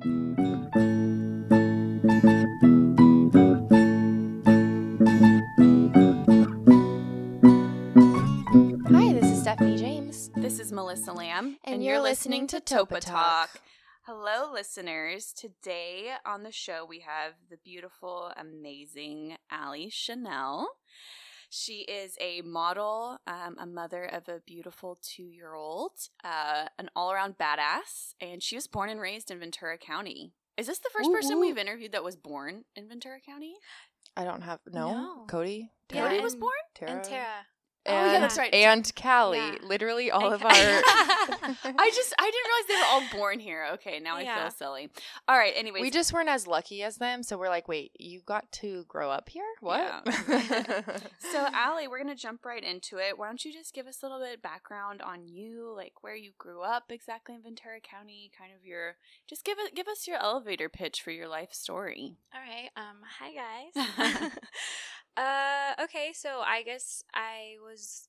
Hi, this is Stephanie James. This is Melissa Lamb, And you're listening to Topa Talk. Hello, listeners. Today on the show, we have the beautiful, amazing Allie Chanel. She is a model, um, a mother of a beautiful two year old, uh, an all around badass, and she was born and raised in Ventura County. Is this the first Woo person woo. we've interviewed that was born in Ventura County? I don't have no, No. Cody. Yeah, Cody was born? Tara, And Tara. Oh, yeah, and- that's right. And Callie. Yeah. Literally all And of our. I just I didn't realize they were all born here. Okay, now I feel silly. All right. Anyways, we just weren't as lucky as them, so we're like, wait, you got to grow up here? What? So, Allie, we're going to jump right into it. Why don't you just give us a little bit of background on you, like where you grew up exactly in Ventura County, kind of your, just give it, give us your elevator pitch for your life story. All right. Um. Hi guys. Uh. Okay. So I guess I was.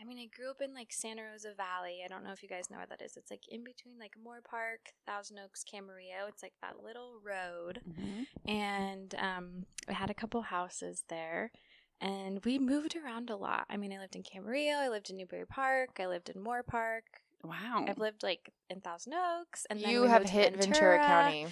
I mean, I grew up in like Santa Rosa Valley. I don't know if you guys know where that is. It's like in between like Moorpark, Thousand Oaks, Camarillo. It's like that little road. and um, I had a couple houses there, and we moved around a lot. I mean, I lived in Camarillo, I lived in Newbury Park, I lived in Moorpark. Wow. I've lived like in Thousand Oaks, and then you have hit Ventura County.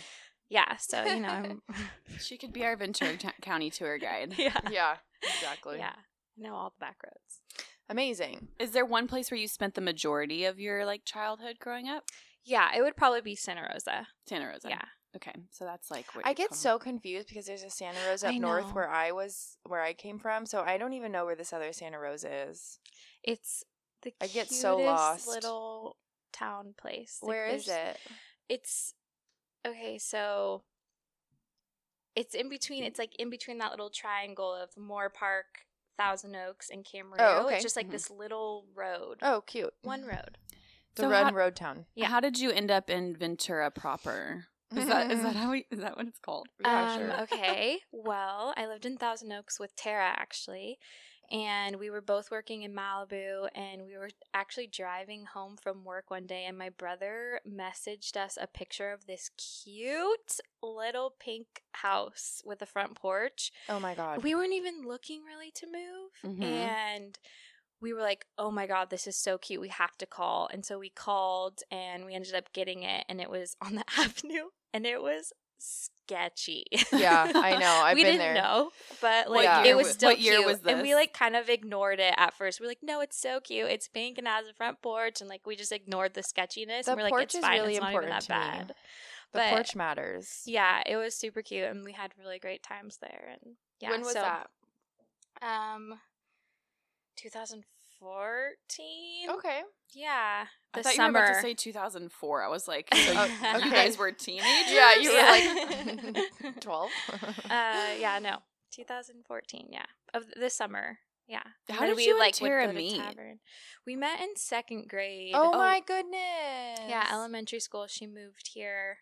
Yeah, so you know, I'm, She could be our Ventura t- County tour guide. yeah, Yeah, exactly. yeah, I know all the back roads. Amazing. Is there one place where you spent the majority of your like childhood growing up? Yeah, it would probably be Santa Rosa. Santa Rosa. Yeah, Okay, so that's like what I get call- so confused because there's a Santa Rosa up north where I was, where I came from. So I don't even know where this other Santa Rosa is. it's the I get so cutest lost. little town place. Like, Where is it? It's okay. So it's in between. It's like in between that little triangle of Moorpark, Thousand Oaks, and Camarillo. Oh, okay. It's just like Mhm. this little road. Oh, cute. One road. The So Run how- Road Town. Yeah. How did you end up in Ventura proper? Is that is that how we, is that what it's called? Yeah, um, sure. okay. Well, I lived in Thousand Oaks with Tara actually, and we were both working in Malibu, and we were actually driving home from work one day, and my brother messaged us a picture of this cute little pink house with a front porch. Oh my God. We weren't even looking really to move, Mhm. and we were like, "Oh my god, this is so cute. We have to call." And so we called, and we ended up getting it, and it was on the avenue, and it was sketchy. yeah, I know. I've we been didn't there. know, but What like year it was still what year cute, was and we like kind of ignored it at first. We're like, "No, it's so cute. It's pink and has a front porch," and like we just ignored the sketchiness. The and we're like, porch "It's is fine. really it's not even important that to me. bad." The But- porch matters. Yeah, it was super cute, and we had really great times there. And yeah, when was so, that? Um, 2014. Okay. Yeah, the I thought summer. you were about to say 2004. I was like, so Oh, you, okay. you guys were teenagers? Yeah, you were like 12. uh, yeah, no, 2014. Yeah, of this summer. Yeah. How did we you like would Tara meet? tavern. We met in second grade. oh, my goodness. Yeah, elementary school. She moved here,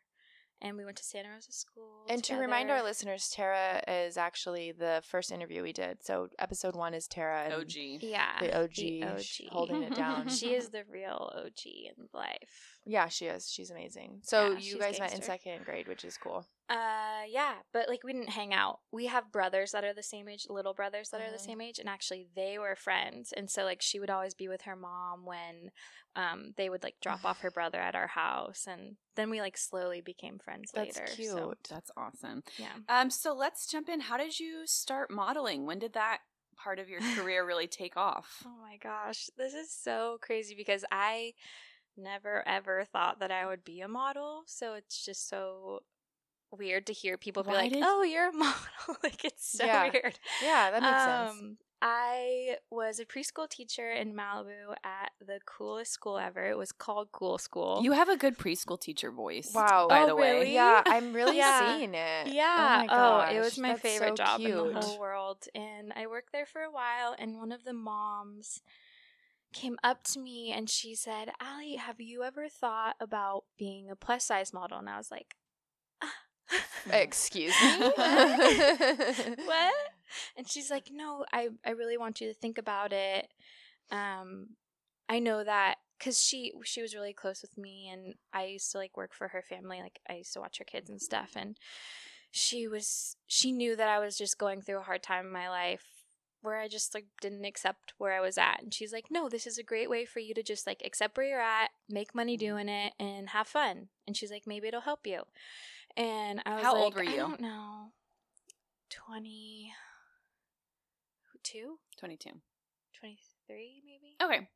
and we went to Santa Rosa School. And to remind our listeners, Tara is actually the first interview we did. So episode one is Tara and OG. yeah, the OG, sh- holding it down. she is the real OG in life. yeah, she is. She's amazing. So Yeah, you she's guys met in second grade, which is cool. Uh, yeah, but like we didn't hang out. We have brothers that are the same age, little brothers that are the Mhm. same age, and actually they were friends. And so like she would always be with her mom when um they would like drop off her brother at our house, and then we like slowly became friends That's later. cute. so, That's awesome. yeah. Um, so let's jump in. How did you start modeling? When did that part of your career really take off? Oh my gosh, this is so crazy because I never ever thought that I would be a model. So it's just so weird to hear people be like, did- "Oh, you're a model." like it's so Yeah. weird. Yeah, that makes sense. Um, I was a preschool teacher in Malibu at the coolest school ever. It was called Cool School. You have a good preschool teacher voice. Wow. By Oh, the way. really? Yeah, I'm really Yeah. seeing it. yeah. Oh, my Oh, it was my that's favorite so job in the whole world. And I worked there for a while, and one of the moms came up to me and she said, Allie, have you ever thought about being a plus size model? And I was like. Excuse me. what? And she's like, no, I, I really want you to think about it. Um, I know that because she she was really close with me and i used to like work for her family like i used to watch her kids and stuff and she was she knew that i was just going through a hard time in my life where i just like didn't accept where i was at and she's like no this is a great way for you to just like accept where you're at make money doing it and have fun and she's like maybe it'll help you and i was How like old were you? i don't know 22 22. 23 maybe Okay.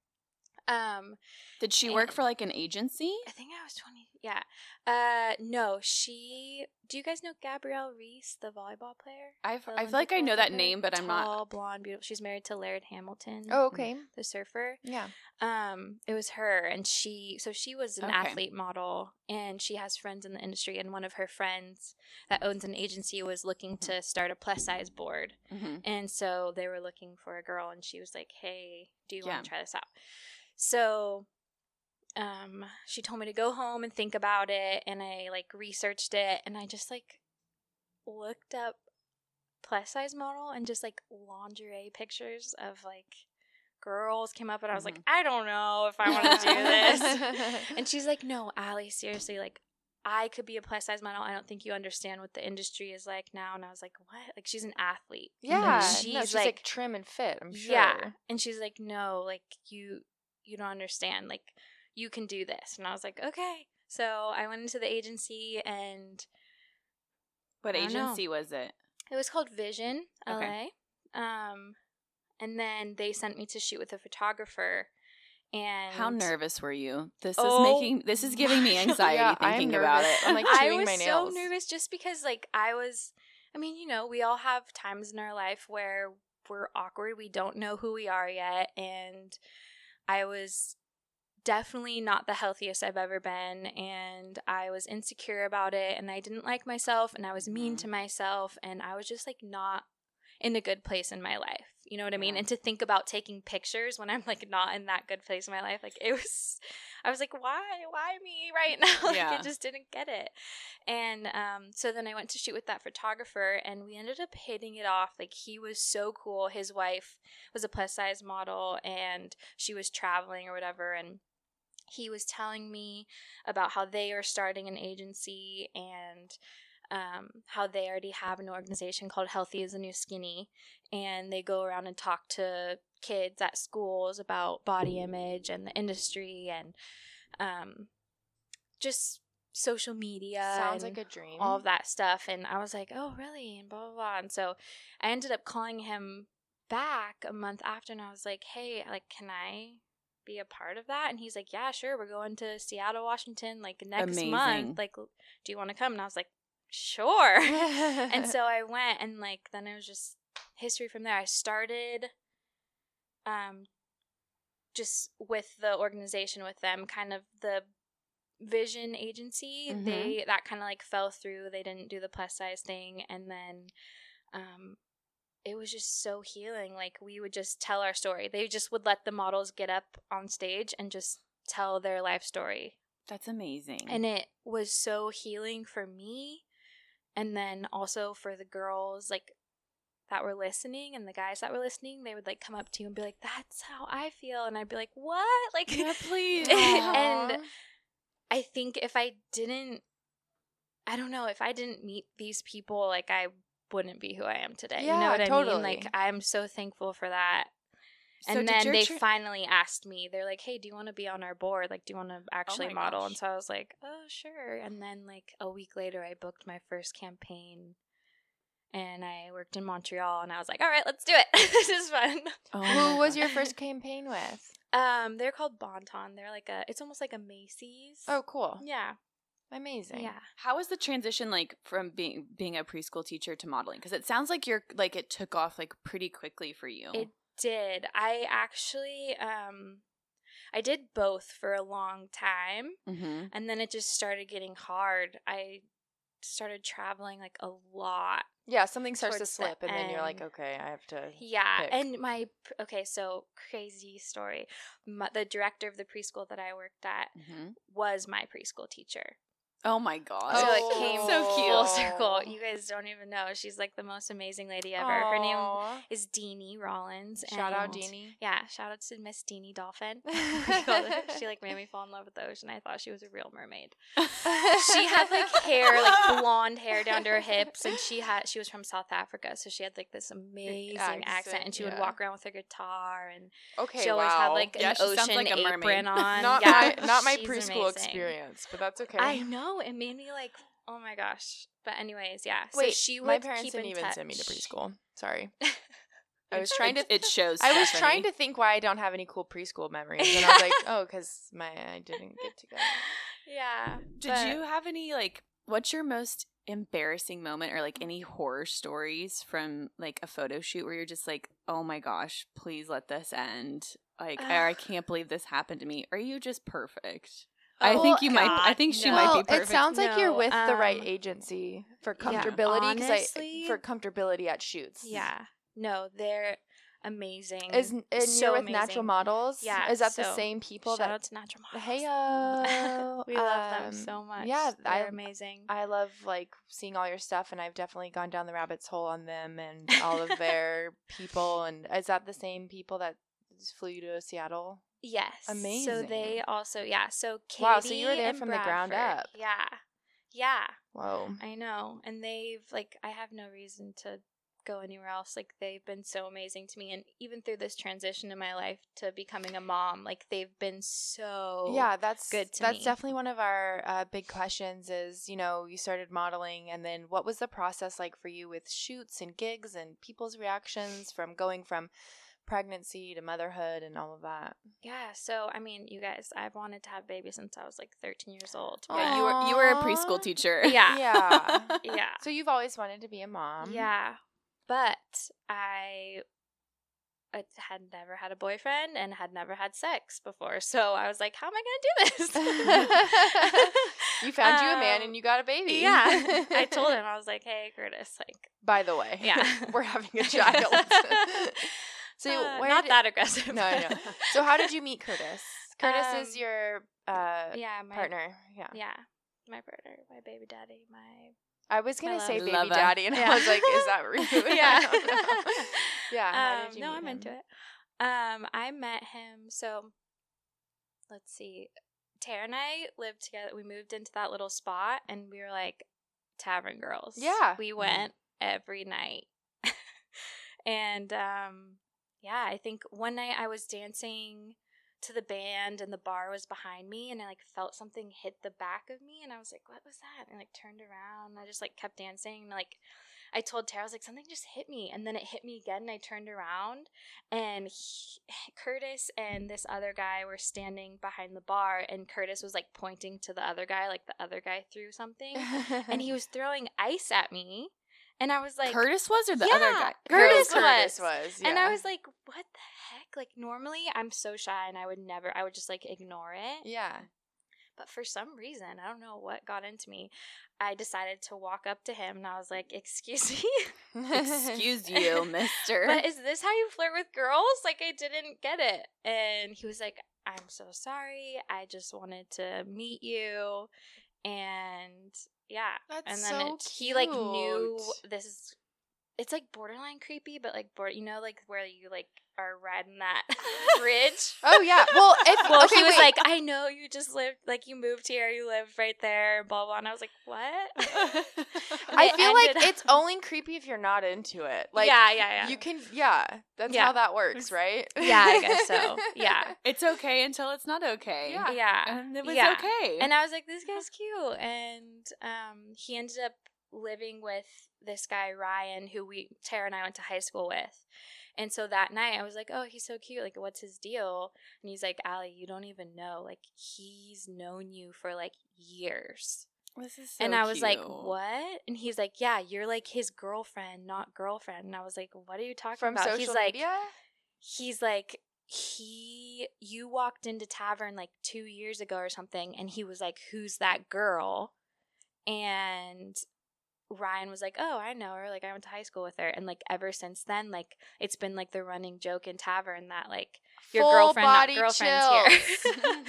Um Did she work for like an agency? I think I was 20. Yeah. Uh no, she Do you guys know Gabrielle Reece, the volleyball player? I've, The I feel like I know that volleyball name, but I'm not. Tall, blonde, beautiful. She's married to Laird Hamilton. Oh, okay. The surfer. Yeah. Um it was her and she so she was an Okay. athlete model and she has friends in the industry and one of her friends that owns an agency was looking Mm-hmm. to start a plus size board. Mhm. And so they were looking for a girl, and she was like, "Hey, do you Yeah. want to try this out?" So, um, she told me to go home and think about it, and I like researched it, and I just like looked up plus size model and just like lingerie pictures of like girls came up, and I was like, "I don't know if I want to do this." and she's like, "No, Allie, seriously, like." I could be a plus size model. I don't think you understand what the industry is like now. And I was like, what? Like, she's an athlete. Yeah. she's, no, she's like, like, trim and fit. I'm sure. yeah. And she's like, no, like you, you don't understand. Like you can do this. And I was like, okay. So I went into the agency and What don't know. agency was it? it was called Vision LA. Um, and then they sent me to shoot with a photographer. And How nervous were you? This Oh is making this is giving me anxiety Yeah, thinking about it. I'm like I was so nervous just because like I was I mean, you know, we all have times in our life where we're awkward, we don't know who we are yet and I was definitely not the healthiest I've ever been and I was insecure about it and I didn't like myself and I was mean Mhm. to myself and I was just like not in a good place in my life. You know what I mean? Yeah. And to think about taking pictures when I'm like not in that good place in my life, like it was I was like, why? Why me right now? like Yeah. I just didn't get it. And um, so then I went to shoot with that photographer and we ended up hitting it off. Like he was so cool. His wife was a plus size model and she was traveling or whatever and he was telling me about how they are starting an agency and um, how they already have an organization called Healthy is the New Skinny. And they go around and talk to kids at schools about body image and the industry and um, just social media. Sounds and like a dream. all of that stuff. And I was like, oh, really? And blah, blah, blah. And so I ended up calling him back a month after and I was like, hey, like, can I be a part of that? And he's like, yeah, sure. We're going to Seattle, Washington, like next Amazing. month. Like, do you want to come? And I was like, sure. and so I went and like, then it was just history from there. I started, um, just with the organization with them, kind of the vision agency Mhm. they that kind of like fell through they didn't do the plus size thing and then um it was just so healing like we would just tell our story they just would let the models get up on stage and just tell their life story That's amazing. and it was so healing for me and then also for the girls like that were listening and the guys that were listening they would like come up to you and be like that's how i feel and i'd be like what like yeah, please. and I think if I didn't, I don't know, if I didn't meet these people, like I wouldn't be who I am today. you know Yeah, what I mean? Like I'm so thankful for that. So and did then they tr- finally asked me, they're like, hey, do you want to be on our board? Like, do you want to actually Oh model? gosh. And so I was like, oh, sure. And then, like, a week later, I booked my first campaign and I worked in Montreal and I was like, all right, let's do it. this is fun. Oh Who was your first campaign with? Um, they're called Bon-Ton. They're like a, it's almost like a Macy's. Oh, cool. yeah. Amazing. Yeah. How was the transition like from being being a preschool teacher to modeling? Because it sounds like you're like it took off like pretty quickly for you. It did. I actually um I did both for a long time mm-hmm. and then it just started getting hard. I started traveling like a lot. Yeah, something starts to Towards the slip, and then you're like, okay, I have to. Yeah, pick. and my okay, so crazy story. My, the director of the preschool that I worked at Mm-hmm. was my preschool teacher. Oh my god. So Oh, it came so cute. full circle. You guys don't even know. She's like the most amazing lady ever. Her name is Deanie Rollins. Shout out and- Deanie. Yeah, shout out to Miss Deanie Dolphin. We called her- she like made me fall in love with the ocean. I thought she was a real mermaid. She had like hair, like blonde hair down to her hips, and she had she was from South Africa, so she had like this amazing accent, accent, and she would walk around with her guitar, and okay, she always wow. had like Yeah, an she sounds ocean like a mermaid. apron on. not yeah, my not my preschool amazing. experience, but that's okay. I know it made me like, oh my gosh. But anyways, yeah. Wait, so she would my parents keep didn't in even touch. send me to preschool. Sorry. I was trying to. It, it shows. I was trying to think why I don't have any cool preschool memories, and I was like, oh, because my I didn't get to go. Yeah. Did but- you have any like? What's your most embarrassing moment, or like any horror stories from like a photo shoot where you're just like, oh my gosh, please let this end. Like, or I can't believe this happened to me. Are you just perfect? I Oh, think you might. I think she no. might be perfect. it sounds like you're No, with the right um, agency for yeah, comfortability. Because I for comfortability at shoots. Yeah. No, they're amazing. Is and So you're with natural models? Yeah, Is that the same people Shout that? out to Natural Models. Hey, we love them um, so much. Yeah, they're I amazing. I love like seeing all your stuff, and I've definitely gone down the rabbit's hole on them and all of their people. And is that the same people that flew you to Seattle? Yes. Amazing. So they also yeah. So Katie Wow, so you were there from the ground up. Yeah. Yeah. Whoa. I know. And they've like I have no reason to go anywhere else. Like they've been so amazing to me and even through this transition in my life to becoming a mom, like they've been so yeah, that's good to that's me. definitely one of our uh, big questions. Is you know you started modeling, and then what was the process like for you with shoots and gigs and people's reactions from going from pregnancy to motherhood and all of that? Yeah, so I mean, you guys, I've wanted to have babies since I was like 13 years old. Aw. Yeah, you were you were a preschool teacher. Yeah. Yeah. yeah. So you've always wanted to be a mom. Yeah. But I uh, had never had a boyfriend and had never had sex before. So I was like, how am I going to do this? you found you a man Um, and you got a baby. Yeah. I told him, I was like, hey, Curtis, like, By the way, Yeah. we're having a child. So uh, not did- that aggressive. No, I know. So how did you meet Curtis? Curtis is Um, your uh, yeah, my partner. Yeah. Yeah. My partner, my baby daddy, my I was gonna say baby Lover. daddy, and Yeah. I was like, is that rude? Yeah. I don't know. yeah. Um, no, I'm him? into it. Um, I met him. So, let's see. Tara and I lived together. We moved into that little spot, and we were like tavern girls. Yeah. we went every night, and um, yeah, I think one night I was dancing to the band and the bar was behind me and I like felt something hit the back of me and I was like, what was that? And I like turned around and I just like kept dancing and like I told Tara, I was like, something just hit me. And then it hit me again and I turned around and he, Curtis and this other guy were standing behind the bar and Curtis was like pointing to the other guy, like the other guy threw something. and he was throwing ice at me. And I was like, Curtis was or the Yeah, other guy? Curtis Curtis was. was. and I was like, what the heck? Like, normally I'm so shy and I would never, I would just like ignore it. yeah. But for some reason, I don't know what got into me. I decided to walk up to him and I was like, excuse me. Excuse you, mister. but is this how you flirt with girls? Like, I didn't get it. And he was like, I'm so sorry. I just wanted to meet you. And yeah. That's and then so it, he like knew this is it's like borderline creepy, but like board, you know, like where you like are riding that bridge. Oh yeah. Well, if Well, okay, he was wait. like, I know you just lived, like you moved here, you live right there, blah blah. And I was like, what? I feel like up- it's only creepy if you're not into it. Like, yeah, yeah, yeah. you can, yeah, that's Yeah. how that works, right? Yeah, I guess so. Yeah. it's okay until it's not okay. Yeah. yeah. And it was Yeah. okay. And I was like, this guy's cute. And um, he ended up living with this guy, Ryan, who we, Tara and I went to high school with. And so that night I was like, oh, he's so cute. Like, what's his deal? And he's like, Allie, you don't even know. Like, he's known you for like years. this is so and I was like, what? And he's like, yeah, you're like his girlfriend, not girlfriend. And I was like, what are you talking From about? social he's like, media. he's like he you walked into tavern like two years ago or something and he was like who's that girl and ryan was like oh i know her like i went to high school with her and like ever since then like it's been like the running joke in tavern that like your Full girlfriend not body girlfriend's here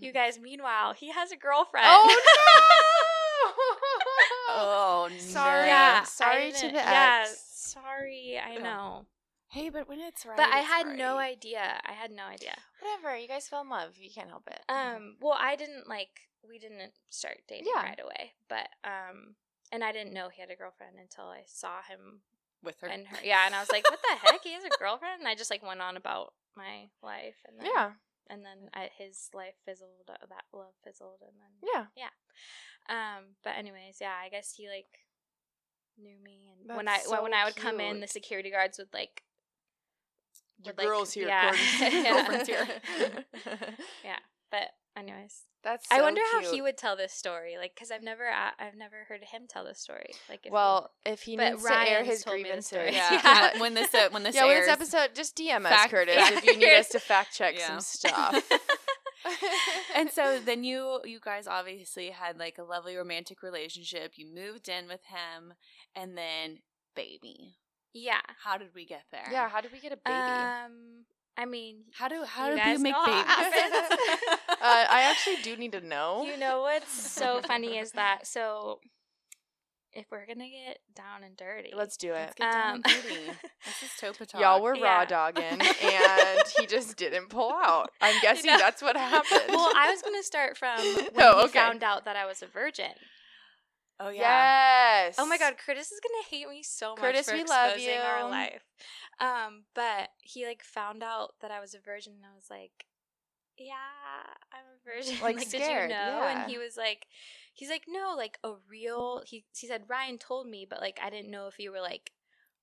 you guys meanwhile he has a girlfriend Oh no! Oh, Sorry. Yeah, I Sorry to didn't- the Yeah, ex. sorry. I know, Hey, but when it's right, but I it's had no idea. I had no idea. Whatever. You guys fell in love. You can't help it. Um, well, I didn't like. We didn't start dating Yeah. right away, but um, and I didn't know he had a girlfriend until I saw him with her. and her. Yeah, and I was like, "What the heck? He has a girlfriend?" And I just like went on about my life, and then, yeah. and then I, his life fizzled. uh, That love fizzled, and then Yeah. Yeah. Um, but anyways, yeah, I guess he like knew me, and when I That's when I would come in, cute. the security guards would like, Your would, like, girl's here. yeah. Gordon. Yeah. Here. yeah. But anyways, That's. I so wonder how he would tell this story, like, because I've never I've never heard him tell this story. Like, if he- Well, if he But needs to air his told grievances, story. yeah. Yeah. when this uh, when this yeah, when this episode, just DM us, Fact- Curtis, yeah. if you need us to fact check Yeah. some stuff. and so then you you guys obviously had like a lovely romantic relationship. You moved in with him, and then baby. yeah. How did we get there? yeah, how did we get a baby? Um, I mean, How do how You do you make know how it babies? uh, I actually do need to know. you know what's so funny is that so if we're gonna get down and dirty, Let's do it. Let's get down and Um, dirty. This is Topa Talk. Y'all were raw Yeah. dogging, and he just didn't pull out. I'm guessing know. that's what happened. well, I was gonna start from when Oh, he found out that I was a virgin. Oh yeah. yes. Oh my god, Curtis is gonna hate me so much Curtis, for we love exposing our life. Um, but he like found out that I was a virgin, and I was like, "Yeah, I'm a virgin." Like, did scared, you know? yeah. And he was like, "He's like, no, like a real." He he said Ryan told me, but like I didn't know if you were like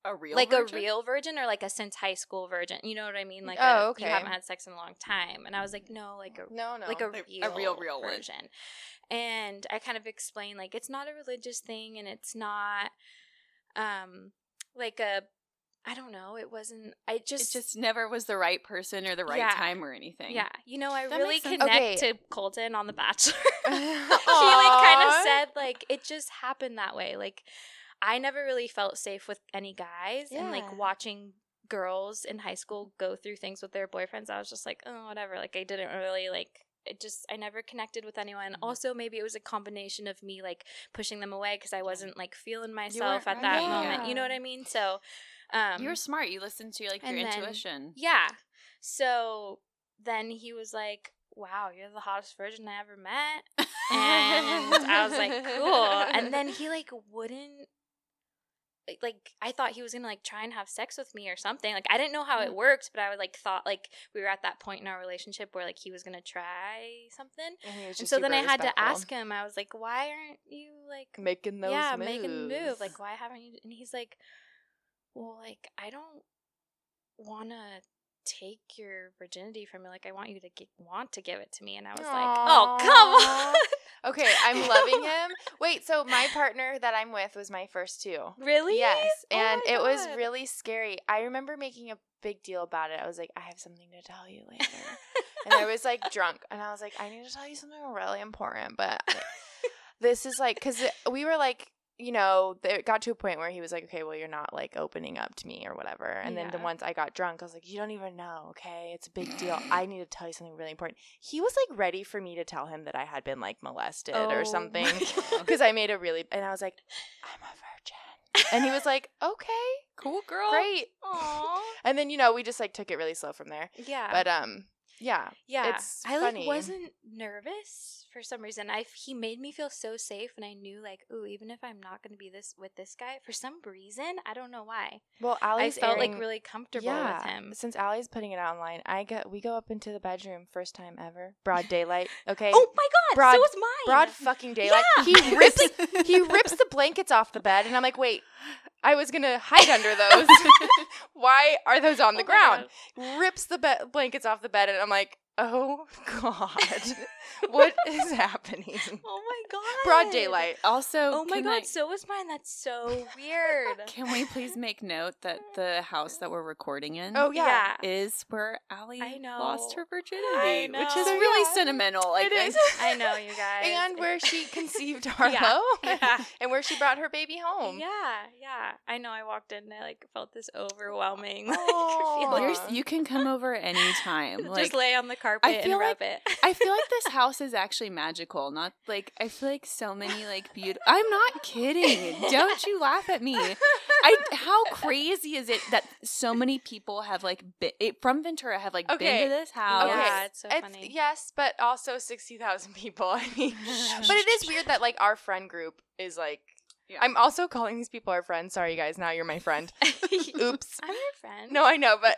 A real like virgin? a real virgin or like a since high school virgin. You know what I mean? Like, Oh, a, okay. you haven't had sex in a long time. And I was like, no, like a No, no. like a Like real, a real, real one. And I kind of explained like it's not a religious thing, and it's not um like a I don't know. It wasn't. I It just just never was the right person or the right Yeah. time or anything. yeah. You know, I That really connect Okay. to Colton on The Bachelor. she like kind of said like it just happened that way. Like I never really felt safe with any guys, and like watching girls in high school go through things with their boyfriends, I was just like, oh, whatever. Like I didn't really like. It just I never connected with anyone. Mhm. Also, maybe it was a combination of me like pushing them away because I wasn't like feeling myself at that ready. moment. You know what I mean? So, um, You were smart. You listened to like your then- intuition. yeah. So then he was like, "Wow, you're the hottest virgin I ever met," and I was like, "Cool." And then he like wouldn't. Like- I thought he was gonna like try and have sex with me or something. Like I didn't know how it mm. worked, but I would like thought like we were at that point in our relationship where like he was gonna try something. And, And so then I had to ask him. I was like, "Why aren't you like making those yeah, moves. making the move. Like, why haven't you? And he's like, well, like, I don't want to take your virginity from you. Like, I want you to get, want to give it to me. And I was like, oh, come on. Okay, I'm loving him. Wait, so my partner that I'm with was my first two. really? Yes, Oh and my it was really scary. I remember making a big deal about it. I was like, I have something to tell you later. and I was like drunk, and I was like, I need to tell you something really important, but this is like, because we were like, you know, it got to a point where he was like, okay, well, you're not like opening up to me or whatever. And then the once I got drunk, I was like, you don't even know, okay? It's a big deal. I need to tell you something really important. He was like ready for me to tell him that I had been like molested Oh or something because I made a really, and I was like, I'm a virgin. And he was like, okay, Cool girl. great. Aw. And then, you know, we just like took it really slow from there. Yeah. But, um, yeah. yeah. it's I like wasn't nervous for some reason. I he made me feel so safe, and I knew like, ooh, even if I'm not gonna be this with this guy, for some reason, I don't know why, Well, Allie's I felt airing- like really comfortable yeah, with him. Since Allie's putting it online, I get we go up into the bedroom first time ever. Broad daylight. Okay. Oh my god, Broad- so was mine. Broad fucking daylight. Yeah. He rips he rips the blankets off the bed and I'm like, wait, I was gonna hide under those. Why are those on the Oh ground? Rips the be- blankets off the bed and I'm like, oh god, what is happening? Oh my god. Broad daylight. Also, Oh my god, I- so was mine. That's so weird. can we please make note that the house that we're recording in Oh yeah. is where Allie lost her virginity, I which is know. really Yeah. sentimental. Like, It is. I know you guys. And where she conceived Harlow, Yeah. and where she brought her baby home. Yeah, yeah. I know. I walked in and I like felt this overwhelming. Like, you can come over anytime. Like, just lay on the carpet I and feel rub like- it. I feel like this house is actually magical. Not like I feel like so many like beautiful. I'm not kidding. Don't you laugh at me. I how crazy is it that so many people have like been eh, it, from Ventura have like Okay. been to this house? Yeah, it's so funny. Yes, but also sixty thousand people. I mean, but it is weird that like our friend group is like. Yeah. I'm also calling these people our friends. Sorry, guys. Now you're my friend. Oops. I'm your friend. No, I know, but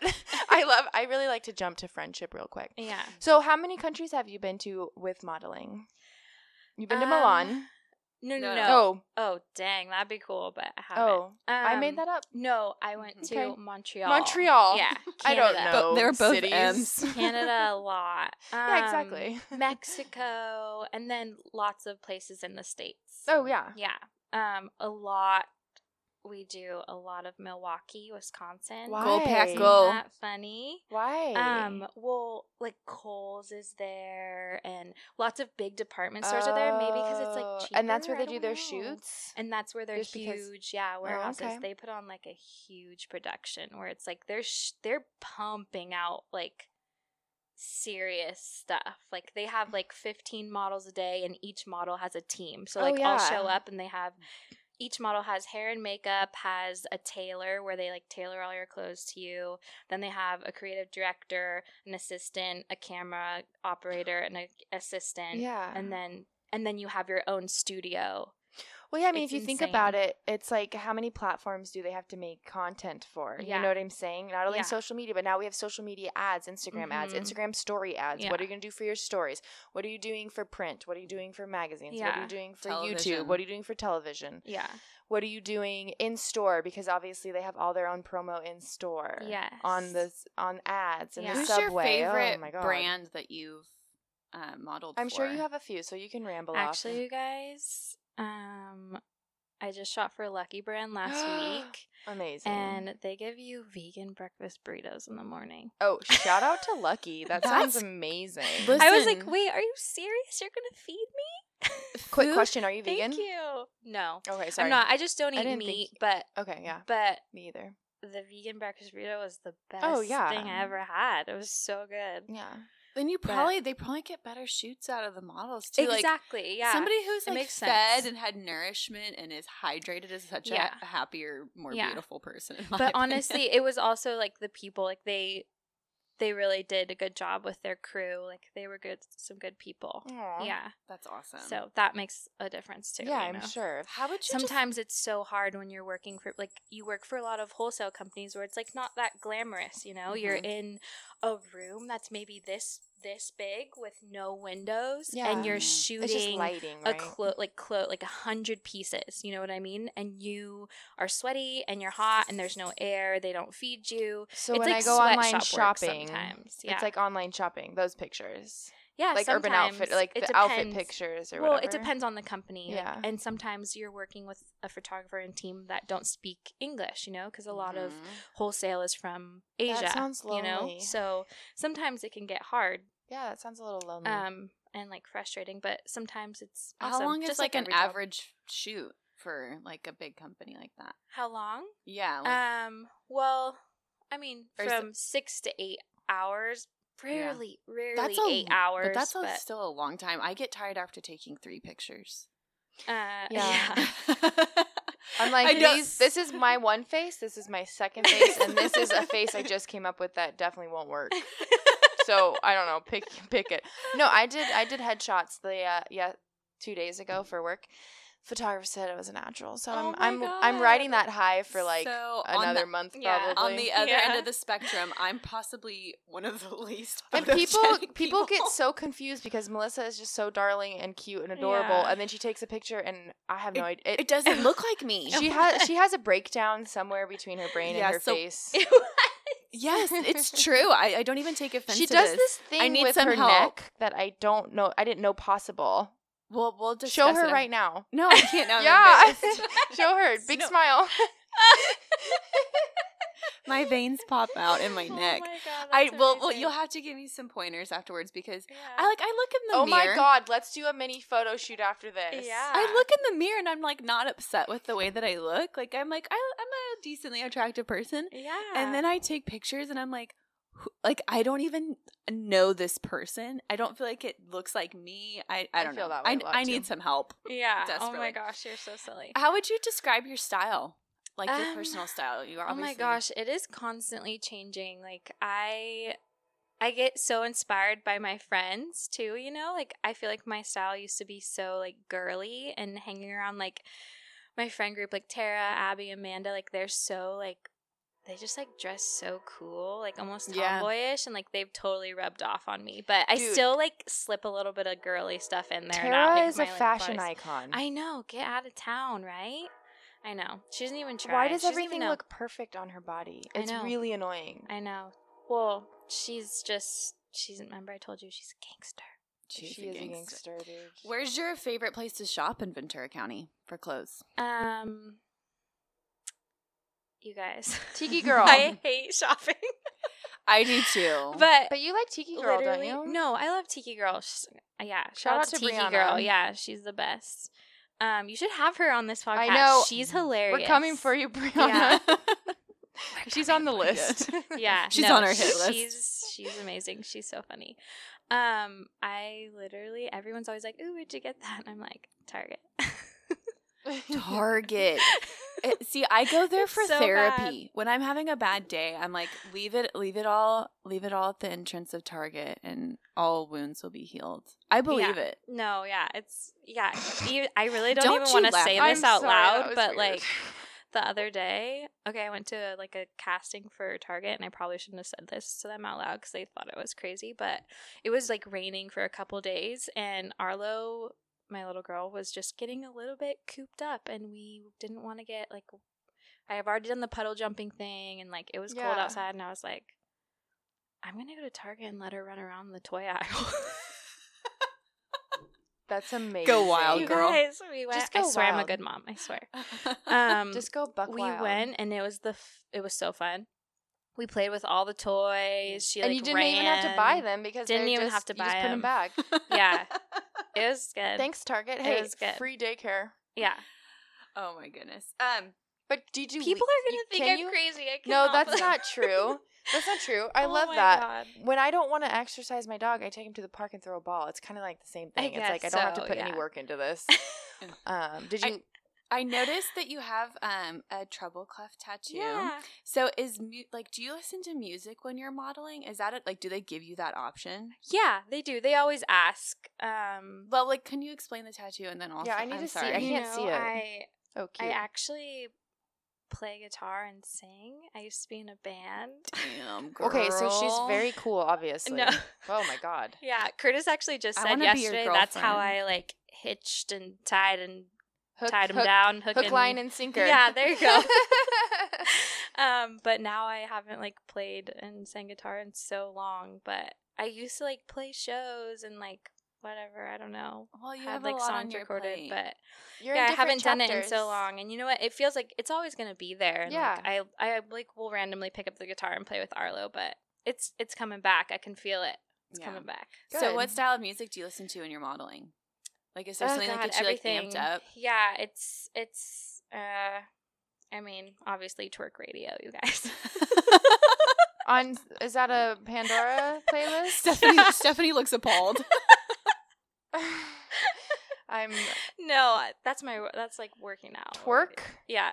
I love. I really like to jump to friendship real quick. Yeah. So, how many countries have you been to with modeling? You've been to Um, Milan. No, no, No, no. no. Oh, Oh, dang, that'd be cool, but I haven't. oh, I Um, made that up. No, I went to Okay. Montreal. Montreal. Yeah, I don't Canada. know. Bo- they're both cities. M's. Canada a lot. Yeah, Um, exactly. Mexico, and then lots of places in the states. Oh yeah. Yeah. Um, a lot. We do a lot of Milwaukee, Wisconsin. Why? Go pack, Isn't that funny? Why? Um, well, like Kohl's is there, and lots of big department stores are there. Maybe because it's Oh, like cheaper. and that's where they do their know. shoots. And that's where they're Just because- huge, yeah, warehouses. okay. They put on like a huge production where it's like they're sh- they're pumping out like serious stuff. Like they have like 15 models a day and each model has a team. So Oh, like I'll show up and they have each model has hair and makeup, has a tailor where they like tailor all your clothes to you. Then they have a creative director, an assistant, a camera operator, and an assistant. Yeah. And then and then you have your own studio. Well, yeah, I mean, It's if you think about it, it's like how many platforms do they have to make content for? You know what I'm saying? Not only Yeah. social media, but now we have social media ads, Instagram ads, Mhm. Instagram story ads. Yeah. What are you going to do for your stories? What are you doing for print? What are you doing for magazines? What are you doing for Television. YouTube? What are you doing for television? Yeah. What are you doing in store? Because obviously they have all their own promo in store. Yes. On the on ads and Yeah. the Who's subway. your favorite oh my god. brand that you've uh, modeled? I'm sure you have a few, so you can ramble Actually, off. you guys, um, I just shot for Lucky Brand last week, Amazing. and they give you vegan breakfast burritos in the morning. oh, shout out to Lucky. That sounds amazing. Listen- I was like, "Wait, are you serious? You're gonna feed me?" Quick question: Are you vegan? Thank you. No, Okay, sorry. I'm not. I just don't I eat meat, think- but Okay, yeah, but me either. the vegan breakfast burrito was the oh, best Oh, yeah. thing I ever had. It was so good. Yeah, Then you But- probably they probably get better shoots out of the models too. Like exactly. yeah. somebody who's It like fed sense. and had nourishment and is hydrated is such Yeah. a happier, more Yeah. beautiful person. but honestly it was also like the people like they they really did a good job with their crew like they were good some good people Aw. yeah that's awesome. so that makes a difference too yeah, you I'm sure. how would you just- sometimes it's so hard when you're working for like you work for a lot of wholesale companies where it's like not that glamorous you know you're Mhm. in a room that's maybe this this big with no windows Yeah. and you're shooting just lighting, a right? clo- like clo- like a hundred pieces you know what i mean and you are sweaty and you're hot and there's no air they don't feed you so it's when like I go online work shopping, sometimes yeah it's like online shopping. Those pictures, yeah like urban outfit, like it the outfit pictures or well whatever. it depends on the company Yeah. and sometimes you're working with a photographer and team that don't speak english you know because a lot of Mhm. wholesale is from asia sounds you know so sometimes it can get hard Yeah, that sounds a little lonely. um and like frustrating but sometimes it's How awesome, long is just like, an every job. average shoot for like a big company like that? how long Yeah, like, Um. Well, I mean, Or is from six to eight hours. Rarely, rarely that's a eight hours. but that's a, still a long time. I get tired after taking three pictures. uh, Yeah. yeah. I'm like, these, this is my one face, this is my second face, and this is a face I just came up with that definitely won't work. So I don't know, pick pick it. No, I did I did headshots the uh, yeah two days ago for work. Photographer said it was a natural, so Oh I'm I'm I'm riding that high for like So, another the- month Yeah. probably. On the other end of the spectrum, I'm possibly one of the least. and people people get so confused because Melissa is just so darling and cute and adorable, Yeah. and then she takes a picture and I have no idea. It, It doesn't look like me. she has she has a breakdown somewhere between her brain Yeah, and her so- face. Yes, it's true. I, I don't even take offense. She to does this. this thing need with some her help. neck that I don't know. I didn't know possible. We'll we'll discuss Show her it. right now. No, I can't. No, I'm yeah, embarrassed. show her. Big No. smile. my veins pop out in my Oh neck. my God, I that's well, well, you'll have to give me some pointers afterwards because Yeah. I like I look in the oh mirror. my god, let's do a mini photo shoot after this. Yeah. I look in the mirror and I'm like not upset with the way that I look. Like I'm like I, I'm a decently attractive person, Yeah. and then I take pictures and I'm like, like I don't even know this person. I don't feel like it looks like me. I I I don't feel know. that way I I need some help. Yeah. Oh my gosh, you're so silly. How would you describe your style? Like your Um, personal style? You are Oh my gosh, it is constantly changing. Like I I get so inspired by my friends too, you know? Like I feel like my style used to be so like girly and hanging around like my friend group like Tara, Abby, Amanda, like they're so like they just like dress so cool, like almost Yeah. tomboyish, and like they've totally rubbed off on me. But I still like slip a little bit of girly stuff in there. Tara is my, a like, fashion icon. I know. Get out of town, right? I know. She doesn't even try. Why does She everything look perfect on her body? It's really annoying. I know. Well, she's just she's remember I told you she's a gangster. She She's is a gangster, dude. Where's your favorite place to shop in Ventura County for clothes? Um you guys. Tiki girl. I hate shopping. I do too. but But you like Tiki Girl, don't you? No, I love Tiki Girl. She's, yeah, shout, Shout out, out to to Tiki Brianna. Girl. Yeah, she's the best. Um, you should have her on this podcast. I know. she's hilarious. We're coming for you, Brianna. Yeah. She's on the list. yeah, She's no, on our hit list. She's she's amazing. She's so funny. Um, I literally everyone's always like, "Ooh, where'd you get that?" And I'm like, Target. Target. It- see, I go there for so therapy. When I'm having a bad day, I'm like, leave it, leave it all, leave it all at the entrance of Target, and all wounds will be healed. I believe Yeah. it. No, yeah, it's yeah. You, I really don't, Don't even want to laugh. say I'm this out sorry, loud, but weird. like the other day, okay, I went to like a casting for Target, and I probably shouldn't have said this to them out loud because they thought it was crazy. But it was like raining for a couple days, and Arlo, my little girl, was just getting a little bit cooped up, and we didn't want to get like. I have already done the puddle jumping thing, and like it was cold outside, and I was like, I'm gonna go to Target and let her run around the toy aisle. That's amazing. Go wild, You girl. guys, we went. Just I go swear I'm a wild. good mom. I swear. Um, Just go buck we wild. went and it was the f- it was so fun. We played with all the toys. She and like you didn't even have to buy them because Didn't even just, have to you just buy put them them. back. Yeah. It was good. Thanks, Target. It Hey, was good. free daycare. Yeah. oh my goodness. Um, But did you? People le- are gonna you- think can I'm you- crazy. I No, that's not true. That's not true. I Oh love my that. God. When I don't want to exercise my dog, I take him to the park and throw a ball. It's kind of like the same I thing. It's like I don't have to so, put any work into this. Um, did you? I noticed that you have um a treble clef tattoo. Yeah. So is mu- like, do you listen to music when you're modeling? Is that it? Like, do they give you that option? Yeah, they do. They always ask. Um, Well, like, can you explain the tattoo and then also? I need I'm to see- sorry. I can't know, see it. I Oh, I actually play guitar and sing. I used to be in a band. Damn, girl. okay, so she's very cool. Obviously. No. Oh my god. Yeah, Curtis actually just said wanna be your yesterday that's how. I like hitched and tied and Hook, tied him hook, down, hook, Hook, and, line, and sinker. Yeah, there you go. um, but now I haven't like played and sang guitar in so long. But I used to like play shows and like whatever. I don't know. Well, you had have like a lot on songs your recorded, plate. but You're yeah, in I haven't different done it in so long. And you know what? It feels like it's always gonna be there. And, Yeah. like, I I like will randomly pick up the guitar and play with Arlo, but it's it's coming back. I can feel it. It's Yeah. coming back. So, what style of music do you listen to when you're modeling? Like, is there Oh, something that God, gets you like amped up? Yeah, it's it's uh I mean, obviously twerk radio, you guys. On is that a Pandora playlist? Stephanie, Stephanie looks appalled. I'm no, that's my that's like working out. twerk. Yeah.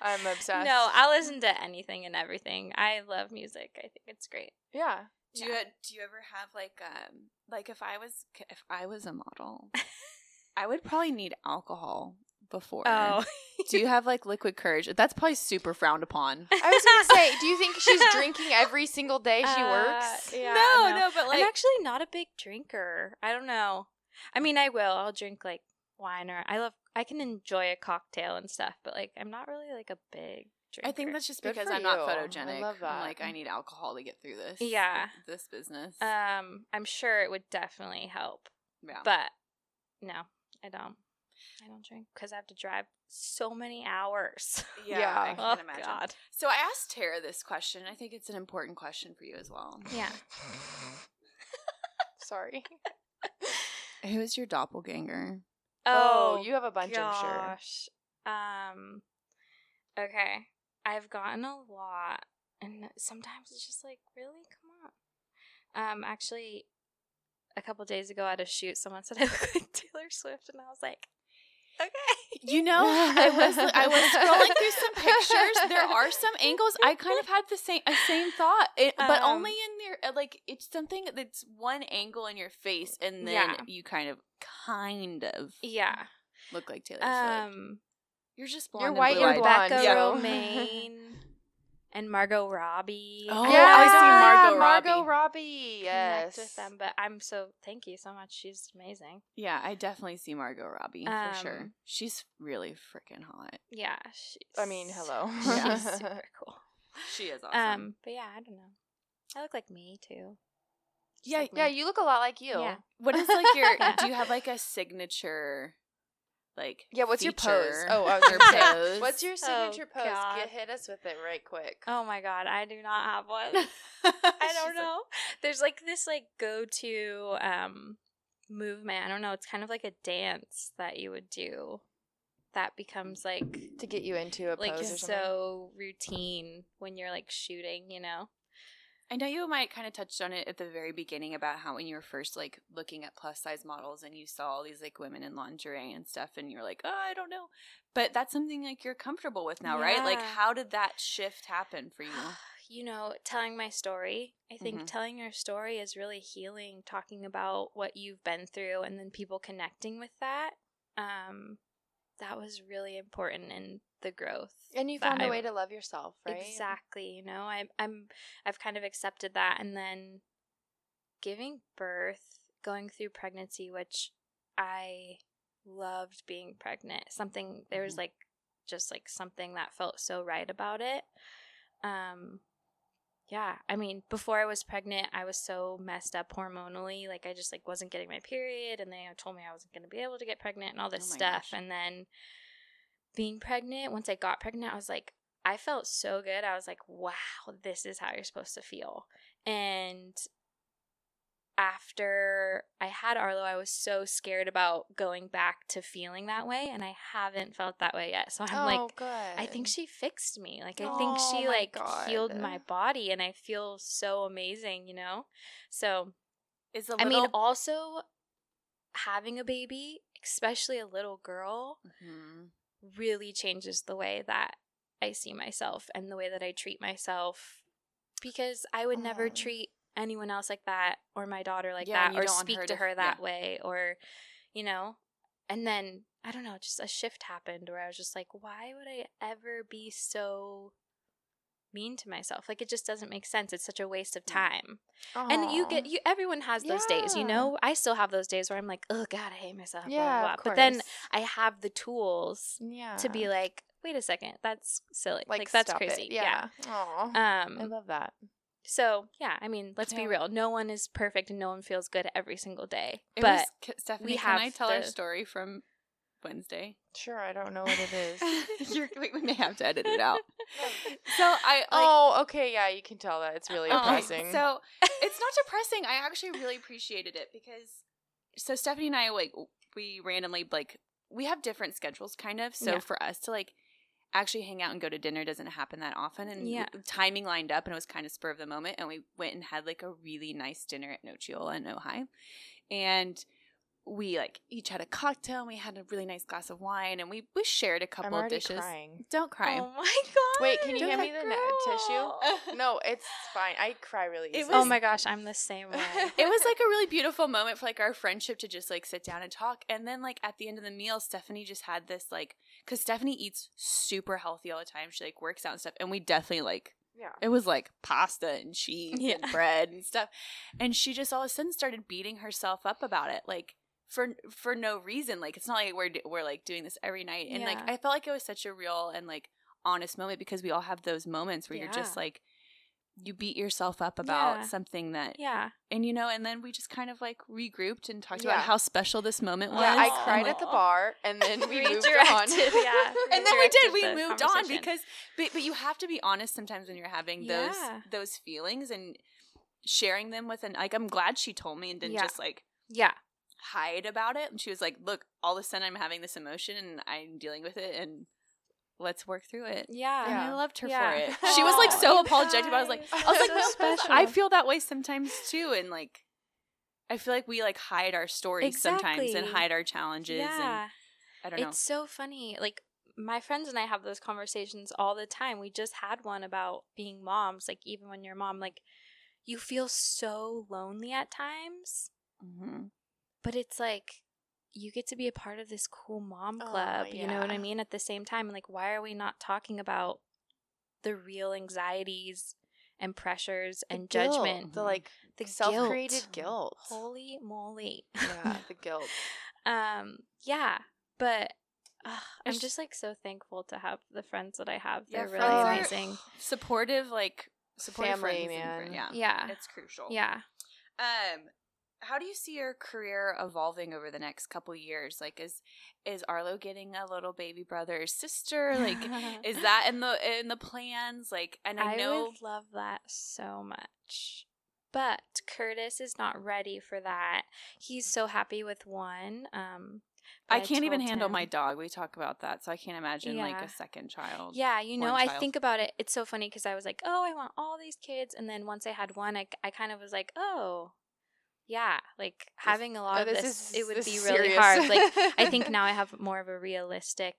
I'm obsessed. No, I listen to anything and everything. I love music. I think it's great. Yeah. Do you do you ever have like um like if I was if I was a model, I would probably need alcohol before. Oh. do you have like liquid courage? That's probably super frowned upon. I was gonna say, do you think she's drinking every single day she Uh, works? Yeah, no, no, but like I'm actually not a big drinker. I don't know. I mean, I will. I'll drink like wine or I love. I can enjoy a cocktail and stuff, but like I'm not really like a big drinker. I think that's just Good because I'm not you. I photogenic. love I'm like I need alcohol to get through this. Yeah. this business. um. I'm sure it would definitely help, yeah. but no, I don't. I don't drink because I have to drive so many hours. yeah, Yeah. I oh can imagine. God. So I asked Tara this question. I think it's an important question for you as well. Yeah. Sorry. Who's your doppelganger? Oh, you have a bunch, I'm sure. gosh. Um. Okay, I've gotten a lot, and sometimes it's just like, really, come on. Um, actually, a couple days ago at a shoot, someone said I look like Taylor Swift, and I was like, okay. You know, I was I was scrolling through some pictures. There are some angles. I kind of had the same a same thought, it, but Um, only in there. uh, Like it's something that's one angle in your face, and then Yeah. you kind of, kind of Yeah. look like Taylor Swift. Um, You're just blonde. You're white and and blue-eyed. blonde. Rebecca Yeah. Romijn and Margot Robbie. Oh, I I see Margot Robbie. Margot Robbie. Robbie. connect Yes. with them, but I'm so thank you so much. She's amazing. Yeah, I definitely see Margot Robbie for sure. Um, She's really freaking hot. Yeah, she's. I mean, hello. Yeah. she's super cool. She is awesome. Um, but yeah, I don't know. I look like me too. Just Yeah, like Yeah, me. you look a lot like you. Yeah. what is like your? Do you have like a signature? Like Yeah, what's your pose? Oh, I was or pose? what's your Oh, signature pose? God. Get hit us with it right quick. Oh my god, I do not have one. I don't know. There's like this like go to um movement. I don't know. It's kind of like a dance that you would do that becomes like To get you into a like pose or something. so routine when you're like shooting, you know. I know you might kind of touched on it at the very beginning about how when you were first like looking at plus size models and you saw all these like women in lingerie and stuff and you're like, oh, I don't know. But that's something like you're comfortable with now, right? Like, how did that shift happen for you? you know, telling my story. I think Mhm. telling your story is really healing, talking about what you've been through and then people connecting with that. Um that was really important in the growth. and you found a I- way to love yourself, right? Exactly, you know. I'm, I'm I've kind of accepted that and then giving birth, going through pregnancy, which I loved being pregnant. Something there was Mhm. like just like something that felt so right about it. Um yeah, I mean, before I was pregnant, I was so messed up hormonally. Like I just like wasn't getting my period and they told me I wasn't going to be able to get pregnant and all this Oh stuff. gosh. And then being pregnant, once I got pregnant, I was like I felt so good. I was like, "Wow, this is how you're supposed to feel." And after I had Arlo, I was so scared about going back to feeling that way, and I haven't felt that way yet. So I'm oh, like, good. I think she fixed me. Like I think Oh she like God. healed my body and I feel so amazing, you know? So Is a I little I mean also having a baby, especially a little girl, Mhm. really changes the way that I see myself and the way that I treat myself because I would never Oh. treat anyone else like that or my daughter like Yeah, that or speak her to her that yeah. way or you know and then I don't know just a shift happened where I was just like why would I ever be so mean to myself like it just doesn't make sense it's such a waste of Yeah. time and you get you everyone has those days you know I still have those days where I'm like oh god I hate myself blah, blah, yeah, blah. but then. I have the tools yeah to be like, wait a second, that's silly. like, Like, that's stop it. crazy. Yeah. Yeah. I Um. love that. So yeah, I mean, let's Yeah. be real. No one is perfect, and no one feels good every single day. It but was, Stephanie, we can I have tell our story from Wednesday? Sure, I don't know what it is. You're, we we may have to edit it out. So I like, oh, okay, yeah, you can tell that it's really Okay, depressing. So it's not depressing. I actually really appreciated it because so Stephanie and I like we randomly like we have different schedules kind of. So Yeah. for us to like actually hang out and go to dinner doesn't happen that often and Yeah. timing lined up and it was kind of spur of the moment and we went and had like a really nice dinner at Nocciola in Ojai. And we like each had a cocktail and we had a really nice glass of wine and we we shared a I'm couple of dishes. crying. Don't cry. oh my god! Wait, can you Don't hand me the na- tissue? No, it's fine. I cry really It easily. Oh my gosh, I'm the same way. it was like a really beautiful moment for like our friendship to just like sit down and talk and then like at the end of the meal stephanie just had this like because stephanie eats super healthy all the time she like works out and stuff and we definitely like yeah. it was like pasta and cheese Yeah. and bread and stuff and she just all of a sudden started beating herself up about it like for for no reason like it's not like we're we're like doing this every night and like i felt like it was such a real and like honest moment because we all have those moments where you're just like you beat yourself up about Yeah. something that yeah, and you know, and then we just kind of like regrouped and talked Yeah. about how special this moment was. Yeah, I cried at the bar and then we moved on. Yeah, and then we did. We moved on because, but but you have to be honest sometimes when you're having those those feelings and sharing them with an like. I'm glad she told me and didn't Yeah. just like yeah, hide about it. And she was like, "Look, all of a sudden I'm having this emotion and I'm dealing with it, and let's work through it. Yeah. And I loved her Yeah. for it. She was like so Aw, you apologetic. But I was like. I was like, So no, special. I feel that way sometimes too, and like, I feel like we like hide our stories sometimes and hide our challenges, Yeah. and I don't know. It's so funny. Like my friends and I have those conversations all the time. We just had one about being moms. Like even when you're a mom, like you feel so lonely at times, Mhm. But it's like you get to be a part of this cool mom Oh, club. You know what I mean? At the same time, like why are we not talking about the real anxieties and pressures The and guilt, judgment? the like The self-created guilt. guilt. Holy moly. yeah, the guilt. um yeah but uh, i'm just like so thankful to have the friends that i have they're really friends amazing supportive, like supportive Family, friends and man. fri- Yeah, yeah it's crucial. yeah Um, how do you see your career evolving over the next couple years? Like, is is Arlo getting a little baby brother or sister? Like, is that in the in the plans? Like, and I, i know. would love that so much but curtis is not ready for that he's so happy with one um I can't even handle him- my dog. We talk about that, so I can't imagine like a second child. Yeah, you know, I think about it. It's so funny because I was like, oh, I want all these kids. And then once I had one, I, I kind of was like, oh, yeah, like having a lot Oh, of this, it would this be really serious. hard. Like, I think now I have more of a realistic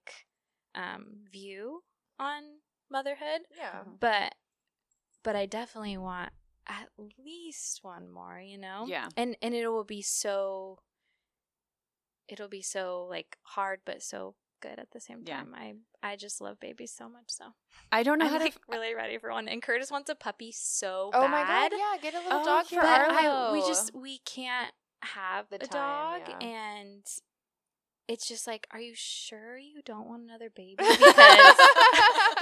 um, view on motherhood, yeah. but but I definitely want at least one more, you know? Yeah. And and it will be so it'll be so like hard but so good at the same time. Yeah. time. I I just love babies so much so. I don't know I'm how to. like really ready for one. And Curtis wants a puppy so Oh bad. my god, yeah, get a little Oh, dog yeah. for But Arlo. I, we just we can't have The a time, dog yeah. and it's just like, are you sure you don't want another baby? Because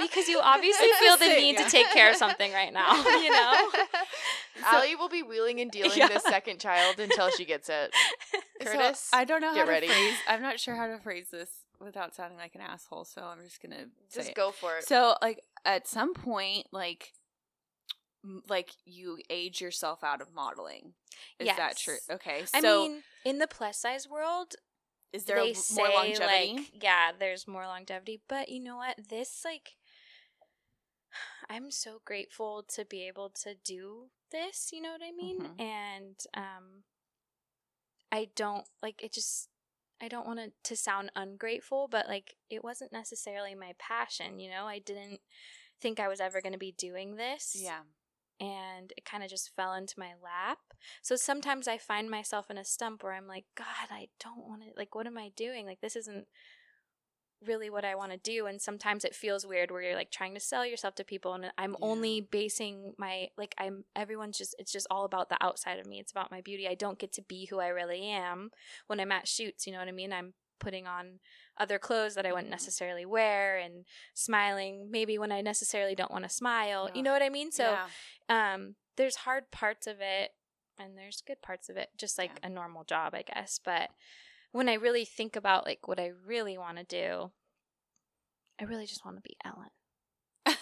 because you obviously feel the need yeah. to take care of something right now, you know? Allie will be wheeling and dealing Yeah. this second child until she gets it. So, Curtis, I don't know get how to ready. phrase. I'm not sure how to phrase this without sounding like an asshole. So I'm just gonna say just it. go for it. So, like, at some point, like, like you age yourself out of modeling. Is that true? Okay. I So, mean, in the plus size world, is there they say more longevity? like yeah, there's more longevity, but you know what? This like I'm so grateful to be able to do this, you know what I mean? Mhm. And um I don't like it just I don't want it to sound ungrateful, but like it wasn't necessarily my passion, you know? I didn't think I was ever going to be doing this yeah. and it kind of just fell into my lap. So sometimes I find myself in a stump where I'm like, God, I don't want to, like, what am I doing? Like, this isn't really what I want to do. And sometimes it feels weird where you're like trying to sell yourself to people and I'm Yeah. only basing my, like, I'm, everyone's just, it's just all about the outside of me. It's about my beauty. I don't get to be who I really am when I'm at shoots. You know what I mean? I'm putting on other clothes that I wouldn't Mhm. necessarily wear and smiling maybe when I necessarily don't want to smile. Yeah. You know what I mean? So, yeah. um there's hard parts of it and there's good parts of it just like a normal job i guess but when i really think about like what i really want to do i really just want to be ellen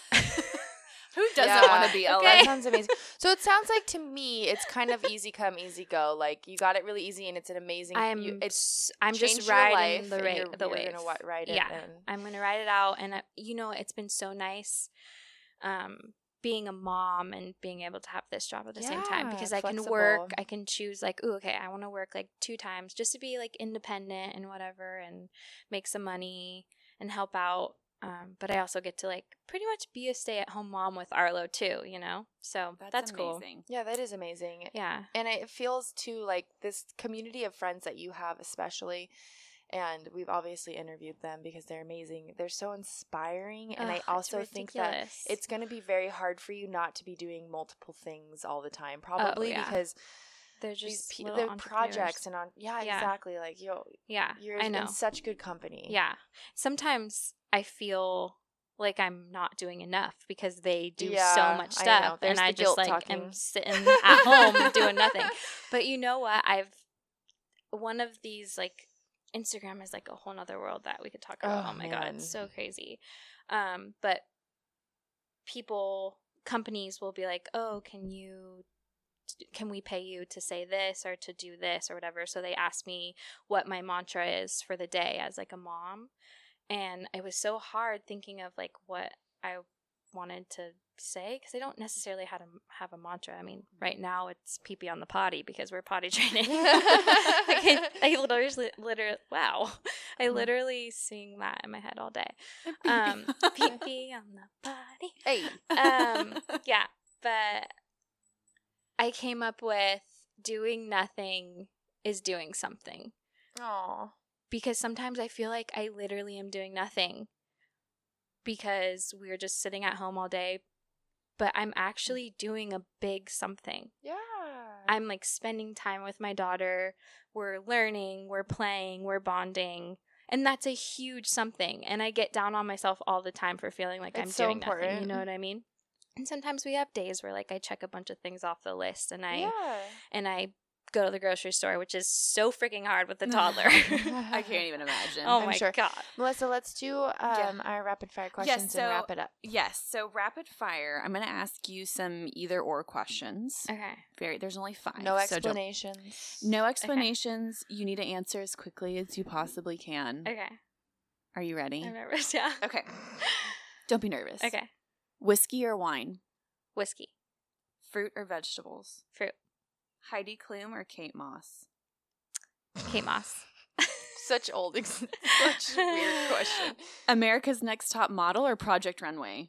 Who doesn't Yeah. want to be Ellen? Okay. That sounds amazing. So it sounds like to me, it's kind of easy come, easy go. Like you got it really easy, and it's an amazing. i'm you, it's s- i'm just riding the and ra- you're, the you're wave gonna wa- ride it. Yeah. and- i'm gonna ride it out and I, you know it's been so nice um being a mom and being able to have this job at the same time because I can work, I can choose like, ooh, okay, I want to work like two times just to be like independent and whatever and make some money and help out. Um, but I also get to like pretty much be a stay at home mom with Arlo too, you know? So That's, that's, cool. yeah, that is amazing. Yeah. and it feels too like this community of friends that you have especially and we've obviously interviewed them because they're amazing they're so inspiring and Ugh, i also think that it's going to be very hard for you not to be doing multiple things all the time oh, probably Oh, yeah. because they're these just pe- they're projects and on yeah, Yeah. exactly like you Yeah, you're I know. in such good company Yeah. Sometimes I feel like I'm not doing enough because they do Yeah, so much stuff. There's and I just like talking. am sitting at home doing nothing. But you know what? I've one of these like Instagram is like a whole nother world that we could talk about. Oh, Oh, my god, it's so crazy. Um, but people companies will be like, "Oh, can you can we pay you to say this or to do this or whatever?" So they ask me what my mantra is for the day as like a mom. and it was so hard thinking of like what I wanted to say because I don't necessarily have a, have a mantra. I mean, right now it's pee pee on the potty because we're potty training. like I, I literally, literally, wow, I Mm-hmm. literally sing that in my head all day. Um, pee pee on the potty. Hey. Um, yeah, but I came up with doing nothing is doing something Aw. because sometimes I feel like I literally am doing nothing because we're just sitting at home all day, but I'm mm. actually doing a big something. Yeah. I'm like spending time with my daughter. We're learning, we're playing, we're bonding. And that's a huge something. And I get down on myself all the time for feeling like I'm so doing nothing. You know what I mean? And sometimes we have days where like I check a bunch of things off the list and I yeah. and I go to the grocery store, which is so freaking hard with the toddler. I can't even imagine. oh I'm my sure. god. Melissa, let's do um, our rapid fire questions so- and wrap it up. Yes. So rapid fire. I'm going to ask you some either or questions. Okay. Very. There's only five. No so don't- explanations. no explanations. You need to answer as quickly as you possibly can. Okay. Are you ready? I'm nervous. Yeah. Okay. Don't be nervous. Okay. Whiskey or wine? Whiskey. Fruit or vegetables? Fruit. Heidi Klum or Kate Moss? Kate Moss. Such old, ex- such weird question. America's Next Top Model or Project Runway?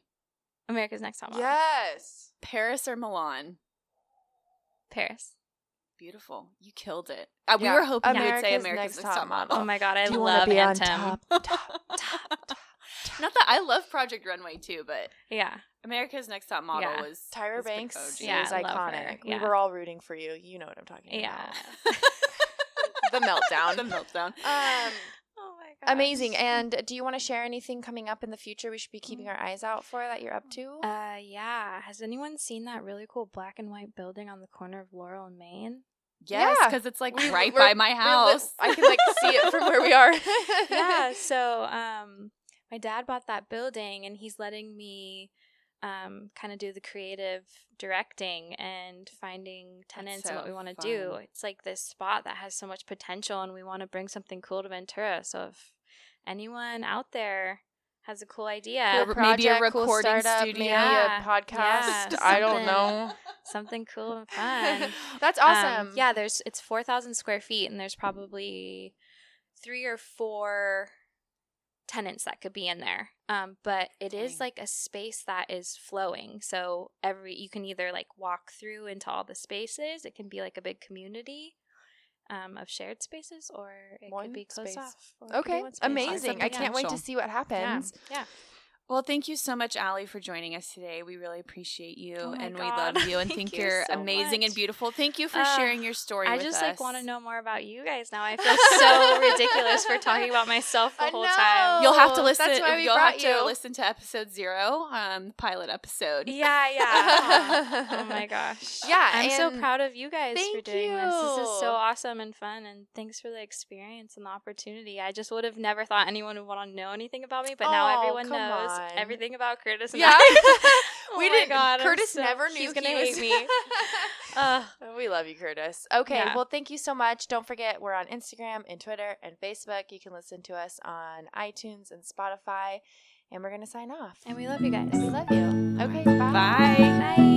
America's Next Top Model. Yes. Paris or Milan? Paris. Beautiful. You killed it. Uh, we were hoping you would say America's America's Next Next, Top Top Model. Oh my god, I Do love Anthem. top, top, top, top. Not that I love Project Runway too, but Yeah. America's Next Top Model Yeah. was Tyra was Banks Yeah, is I love her. iconic. We Yeah. were all rooting for you. You know what I'm talking about. Yeah. about. the meltdown. the meltdown. Um, Oh my god. amazing. And do you want to share anything coming up in the future we should be keeping our eyes out for that you're up to? Uh yeah. Has anyone seen that really cool black and white building on the corner of Laurel and Main? Yes, Yeah. because it's like We- right by my we're li- house. I can like see it from where we are. yeah. So um my dad bought that building and he's letting me um kind of do the creative directing and finding tenants and what we want to do. It's like this spot that has so much potential and we want to bring something cool to Ventura. So if anyone out there has a cool idea, Cool maybe a project, cool recording startup, studio. maybe Yeah. a podcast. Yeah, I don't know. something cool and fun. That's Um, awesome. yeah, there's it's four thousand square feet, and there's probably three or four tenants that could be in there. Um, but it is like a space that is flowing. So every you can either like walk through into all the spaces. It can be like a big community. Um, of shared spaces, or it One could be closed space. off. or it could be Okay, amazing. I can't wait to see what Yeah, happens. yeah. Well, thank you so much, Allie, for joining us today. We really appreciate you, Oh and God. we love you, and Thank think you are so amazing and beautiful. Thank you for Uh, sharing your story. I with just us. like want to know more about you guys now. I feel so ridiculous for talking about myself the I whole know. time. You'll have to listen. that's why we you'll brought have to listen to episode zero, um, the pilot episode. Yeah, yeah. oh my gosh. Yeah, I'm so proud of you guys for doing this. This is so awesome and fun and thanks for the experience and the opportunity. I just would have never thought anyone would want to know anything about me, but now Oh, everyone come knows on. Everything about Curtis and Yeah. I. Oh, oh we didn't. God, Curtis so- never knew he's gonna he hate me. Ugh. we love you, Curtis. Okay, Yeah. well, thank you so much. Don't forget, we're on Instagram and Twitter and Facebook. You can listen to us on iTunes and Spotify. And we're going to sign off. and we love you guys. We love you. Okay, bye. Bye. Bye.